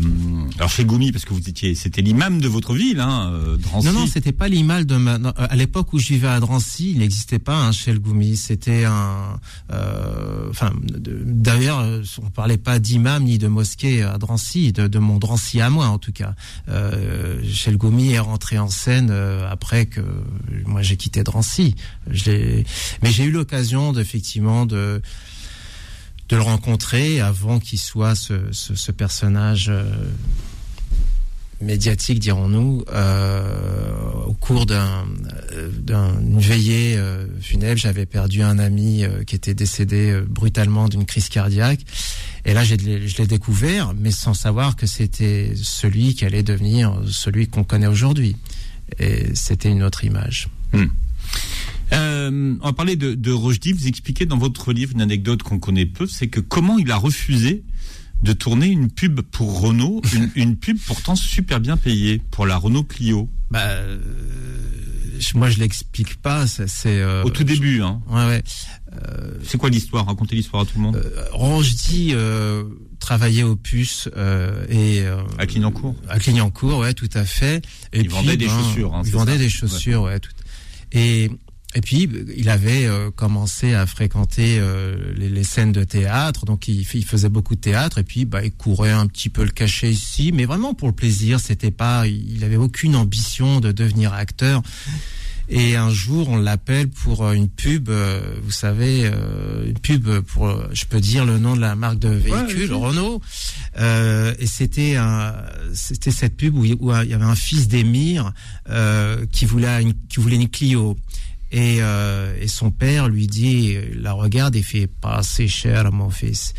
alors chez parce que vous étiez, c'était l'imam de votre ville, hein, euh, Drancy. Non, non, c'était pas l'imam de ma. euh, à l'époque où je vivais à Drancy, il n'existait pas un Shell Goumi. C'était un. euh, Enfin, d'ailleurs, on parlait pas d'imam ni de mosquée à Drancy, de, de mon Drancy à moi en tout cas. Euh, est rentré en scène après que moi j'ai quitté Drancy. Mais j'ai eu l'occasion d'effectivement de de le rencontrer avant qu'il soit ce, ce, ce personnage. euh, médiatique, dirons-nous, euh, au cours d'un, euh, d'une veillée euh, funèbre, j'avais perdu un ami qui était décédé brutalement d'une crise cardiaque. Et là, je l'ai découvert, mais sans savoir que c'était celui qui allait devenir celui qu'on connaît aujourd'hui. Et c'était une autre image. Euh, on va parler de, de Rushdie. Vous expliquez dans votre livre une anecdote qu'on connaît peu, c'est que comment il a refusé de tourner une pub pour Renault, une, une pub pourtant super bien payée pour la Renault Clio. Bah, euh, je- moi, je l'explique pas. C'est, euh, Au tout début, hein. Ouais, ouais. C'est quoi l'histoire? Racontez l'histoire à tout le monde. Euh, Rochdy euh, travaillait au puce euh, et euh, à Clignancourt. à Clignancourt, ouais, tout à fait. Et Il vendait des chaussures, hein, il vendait ça des chaussures, ouais. tout. Et et puis il avait euh, commencé à fréquenter euh, les, les scènes de théâtre, donc il, il faisait beaucoup de théâtre et puis bah il courait un petit peu le cachet ici, mais vraiment pour le plaisir. C'était pas, il avait aucune ambition de devenir acteur. Et un jour, on l'appelle pour euh, une pub, euh, vous savez, euh, une pub pour, je peux dire le nom de la marque de véhicule, Renault. Euh, et c'était un, c'était cette pub où, il- où il y avait un fils d'émir euh, qui voulait une, qui voulait une Clio. Et, euh, et son père lui dit, la regarde et fait pas assez cher mon fils.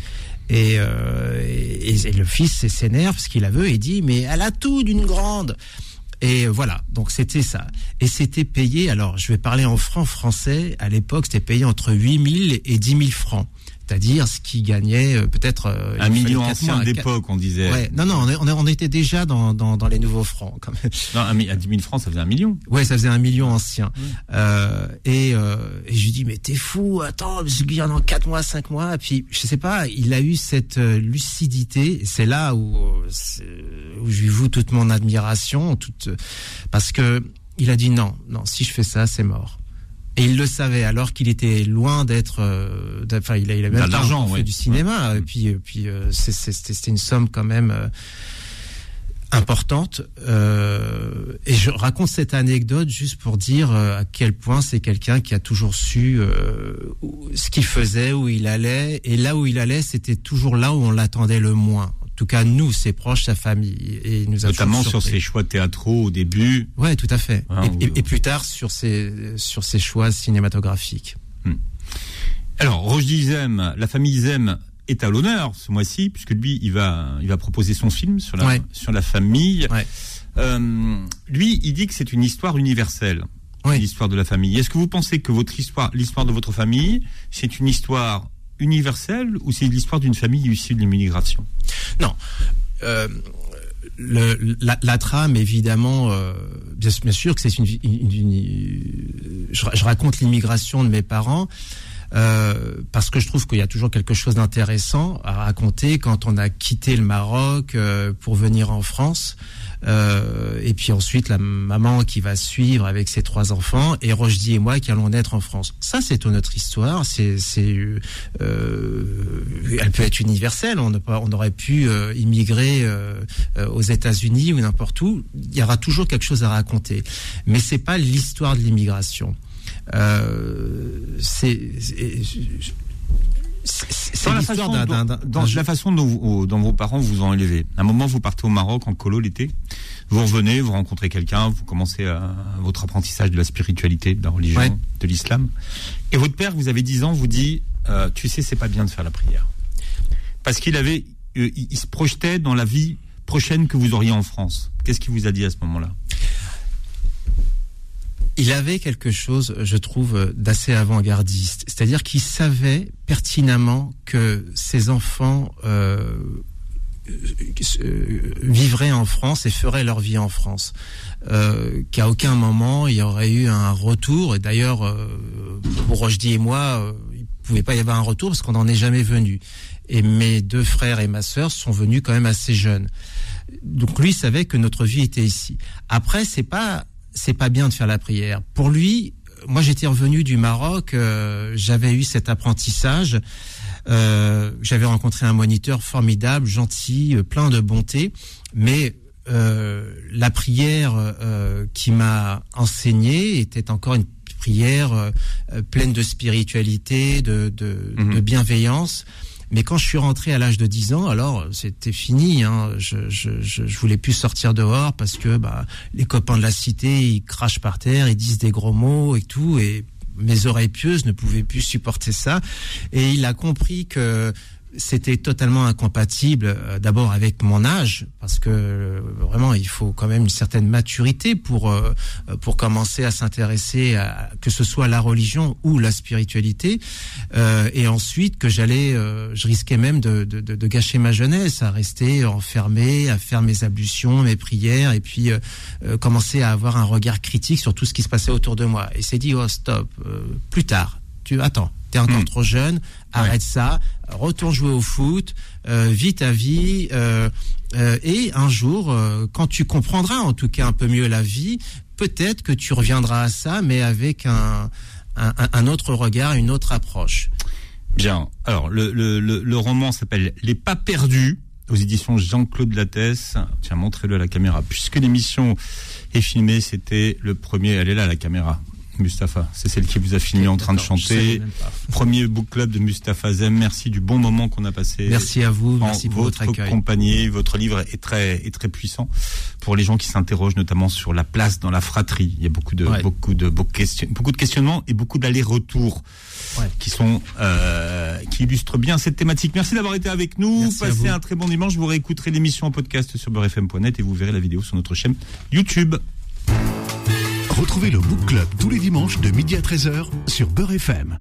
Et, euh, et, et le fils s'énerve parce qu'il la veut et dit mais elle a tout d'une grande. Et voilà, donc c'était ça. Et c'était payé, alors je vais parler en francs français, à l'époque c'était payé entre 8 000 et 10 000 francs. C'est-à-dire ce qui gagnait euh, peut-être... euh, Un million ancien d'époque, on disait. Ouais, non, non, on, était déjà dans, dans, dans les nouveaux francs quand même. Non, à 10 000 francs, ça faisait un million. Ouais, ça faisait un million ancien. Euh, et, euh, et je lui dis mais t'es fou, attends, qu'il y en a quatre mois, cinq mois. Et puis je sais pas, il a eu cette lucidité. C'est là où, où je lui voue toute mon admiration, toute parce que il a dit non, non, si je fais ça, c'est mort. Et il le savait alors qu'il était loin d'être, euh, enfin il il a même l'argent, ouais. du cinéma. Et puis, et puis euh, c'était une somme quand même. euh, importante. euh, et je raconte cette anecdote juste pour dire à quel point c'est quelqu'un qui a toujours su euh, ce qu'il faisait, où il allait. Et là où il allait, c'était toujours là où on l'attendait le moins. En tout cas, nous, ses proches, sa famille. Et nous a Notamment sur ses choix théâtraux au début. Ouais, tout à fait. Ah, et, on- et- et plus tard sur ses sur ses choix cinématographiques. Alors, Roger Zem, la famille Zem est à l'honneur ce mois-ci, puisque lui, il va, il va proposer son film sur la, Ouais. sur la famille. Ouais. Euh, lui, il dit que c'est une histoire universelle, l'histoire de la famille. Est-ce que vous pensez que votre histoire, l'histoire de votre famille, c'est une histoire universelle ou c'est l'histoire d'une famille issue de l'immigration? Euh, le, la, trame, évidemment, euh, bien, sûr que c'est une, une- je, raconte l'immigration de mes parents. euh, parce que je trouve qu'il y a toujours quelque chose d'intéressant à raconter quand on a quitté le Maroc euh, pour venir en France, Euh, et puis ensuite la maman qui va suivre avec ses trois enfants, et Rochdi et moi qui allons naître en France. Ça, c'est notre histoire. C'est, c'est, euh, elle peut être universelle. On, pas- on aurait pu euh, immigrer euh, aux États-Unis ou n'importe où. Il y aura toujours quelque chose à raconter, mais c'est pas l'histoire de l'immigration. Euh, c'est c'est- c'est- Dans la façon, dans la façon dont, vous- dont vos parents vous ont élevé. À un moment, vous partez au Maroc en colo l'été, vous revenez, vous rencontrez quelqu'un, vous commencez à, votre apprentissage de la spiritualité, de la religion, Ouais. de l'islam. Et votre père, vous avez 10 ans, vous dit, euh, tu sais, c'est pas bien de faire la prière. Parce qu'il avait, euh, il, il se projetait dans la vie prochaine que vous auriez en France. Qu'est-ce qu'il vous a dit à ce moment-là? Il avait quelque chose, je trouve, d'assez avant-gardiste. C'est-à-dire qu'il savait pertinemment que ses enfants euh, vivraient en France et feraient leur vie en France. Euh, Qu'à aucun moment il y aurait eu un retour. Et d'ailleurs, euh, pour Rochdi et moi, euh, il pouvait pas y avoir un retour parce qu'on n'en est jamais venu. Et mes deux frères et ma sœur sont venus quand même assez jeunes. Donc lui savait que notre vie était ici. Après, c'est pas c'est pas bien de faire la prière. Pour lui, moi j'étais revenu du Maroc, euh, j'avais eu cet apprentissage, euh, j'avais rencontré un moniteur formidable, gentil, euh, plein de bonté, mais euh, la prière euh, qui m'a enseigné était encore une prière euh, euh, pleine de spiritualité, de, de, Mhm. de bienveillance. Mais quand je suis rentré à l'âge de 10 ans, alors c'était fini. Hein. Je, je, je, je voulais plus sortir dehors parce que bah, les copains de la cité, ils crachent par terre, ils disent des gros mots et tout. Et mes oreilles pieuses ne pouvaient plus supporter ça. Et il a compris que c'était totalement incompatible euh, d'abord avec mon âge parce que euh, vraiment il faut quand même une certaine maturité pour euh, pour commencer à s'intéresser à que ce soit la religion ou la spiritualité. Euh, et ensuite que j'allais euh, je risquais même de, de, de, gâcher ma jeunesse à rester enfermé à faire mes ablutions mes prières et puis commencer à avoir un regard critique sur tout ce qui se passait autour de moi. Et c'est dit oh stop euh, plus tard tu attends t'es encore Hmm. trop jeune arrête ça retourne jouer au foot euh, vis ta vie euh, euh, et un jour euh, quand tu comprendras en tout cas un peu mieux la vie peut-être que tu reviendras à ça mais avec un un, autre regard une autre approche Bien. Alors, le, le, le, le roman s'appelle Les Pas Perdus aux éditions Jean-Claude Lattès. Tiens, montrez-le à la caméra. Puisque l'émission est filmée, c'était le premier. Elle est là, la caméra. Mustapha, c'est celle qui vous a filmé en train de chanter. Premier book club de Mustapha Zem. Merci du bon moment qu'on a passé. merci à vous en merci pour votre votre compagnie. Votre livre est très, est très puissant pour les gens qui s'interrogent notamment sur la place dans la fratrie. Il y a beaucoup de, Ouais. beaucoup de, beaucoup de question- beaucoup de questionnements et beaucoup d'allers-retours Ouais. qui sont, euh, qui illustrent bien cette thématique. Merci d'avoir été avec nous. Merci Passez un très bon dimanche. Vous réécouterez l'émission en podcast sur beurrefm.net et vous verrez la vidéo sur notre chaîne YouTube. Retrouvez le Book Club tous les dimanches de midi à 13h sur Beurre FM.